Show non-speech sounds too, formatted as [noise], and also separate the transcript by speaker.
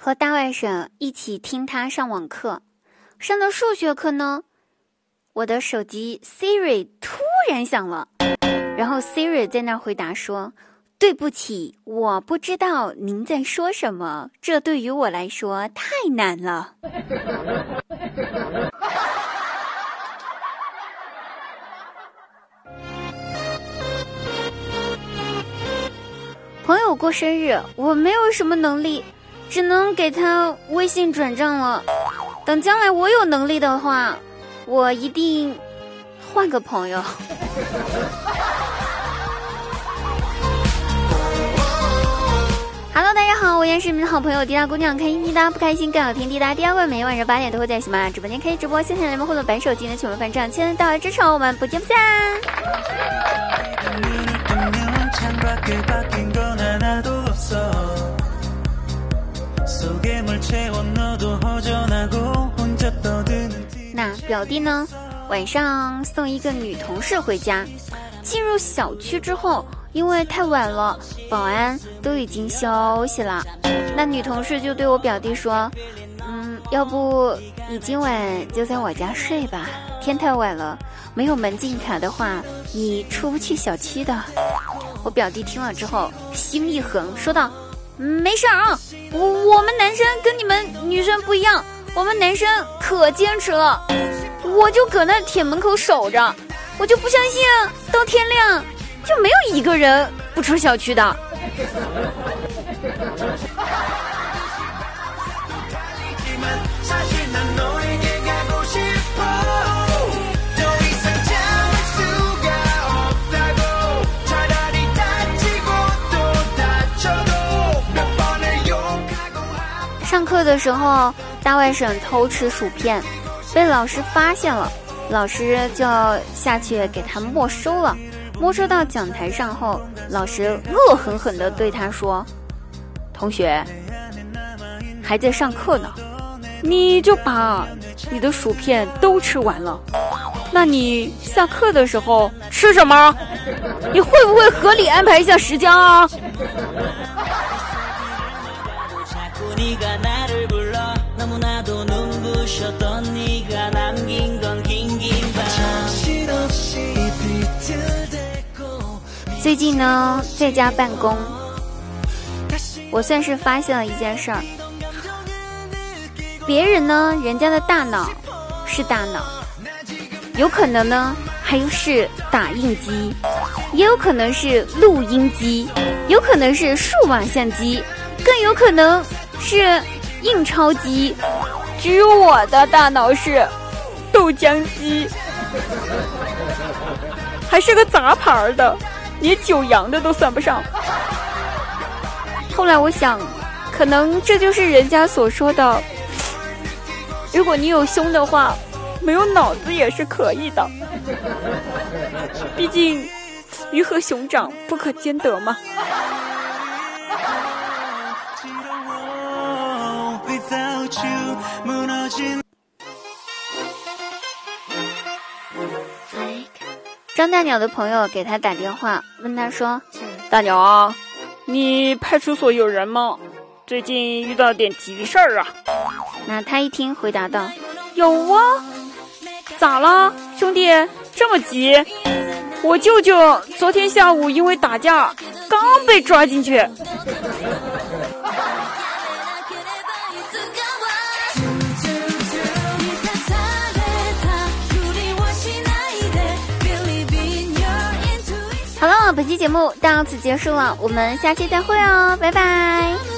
Speaker 1: 和大外甥一起听他上网课，上的数学课呢，我的手机 Siri 突然响了，然后 Siri 在那回答说：“对不起，我不知道您在说什么，这对于我来说太难了。[laughs] ”朋友过生日，我没有什么能力。只能给他微信转账了。等将来我有能力的话，我一定换个朋友。[laughs] Hello，大家好，我依然是你们的好朋友滴答姑娘，开心滴答不开心更好听滴答。第二位每晚上八点都会在喜马拉雅直播间开直播，线上联盟互动白手机的全部翻账，千万大家支持我们，不见不散。那表弟呢？晚上送一个女同事回家，进入小区之后，因为太晚了，保安都已经休息了。那女同事就对我表弟说：“嗯，要不你今晚就在我家睡吧，天太晚了，没有门禁卡的话，你出不去小区的。[laughs] ”我表弟听了之后，心一横，说道。没事啊，我我们男生跟你们女生不一样，我们男生可坚持了，我就搁那铁门口守着，我就不相信到天亮就没有一个人不出小区的。上课的时候，大外甥偷吃薯片，被老师发现了，老师就下去给他没收了。没收到讲台上后，老师恶狠狠地对他说：“同学，还在上课呢，你就把你的薯片都吃完了，那你下课的时候吃什么？你会不会合理安排一下时间啊？” [laughs] 最近呢，在家办公，我算是发现了一件事儿。别人呢，人家的大脑是大脑，有可能呢，还是打印机，也有可能是录音机，有可能是数码相机，更有可能是印钞机。只有我的大脑是豆浆机，还是个杂牌的，连九阳的都算不上。后来我想，可能这就是人家所说的：如果你有胸的话，没有脑子也是可以的。毕竟鱼和熊掌不可兼得嘛。张大鸟的朋友给他打电话，问他说：“大鸟啊，你派出所有人吗？最近遇到点急事儿啊。”那他一听，回答道：“有啊，咋了，兄弟？这么急？我舅舅昨天下午因为打架，刚被抓进去。”好了，本期节目到此结束了，我们下期再会哦，拜拜。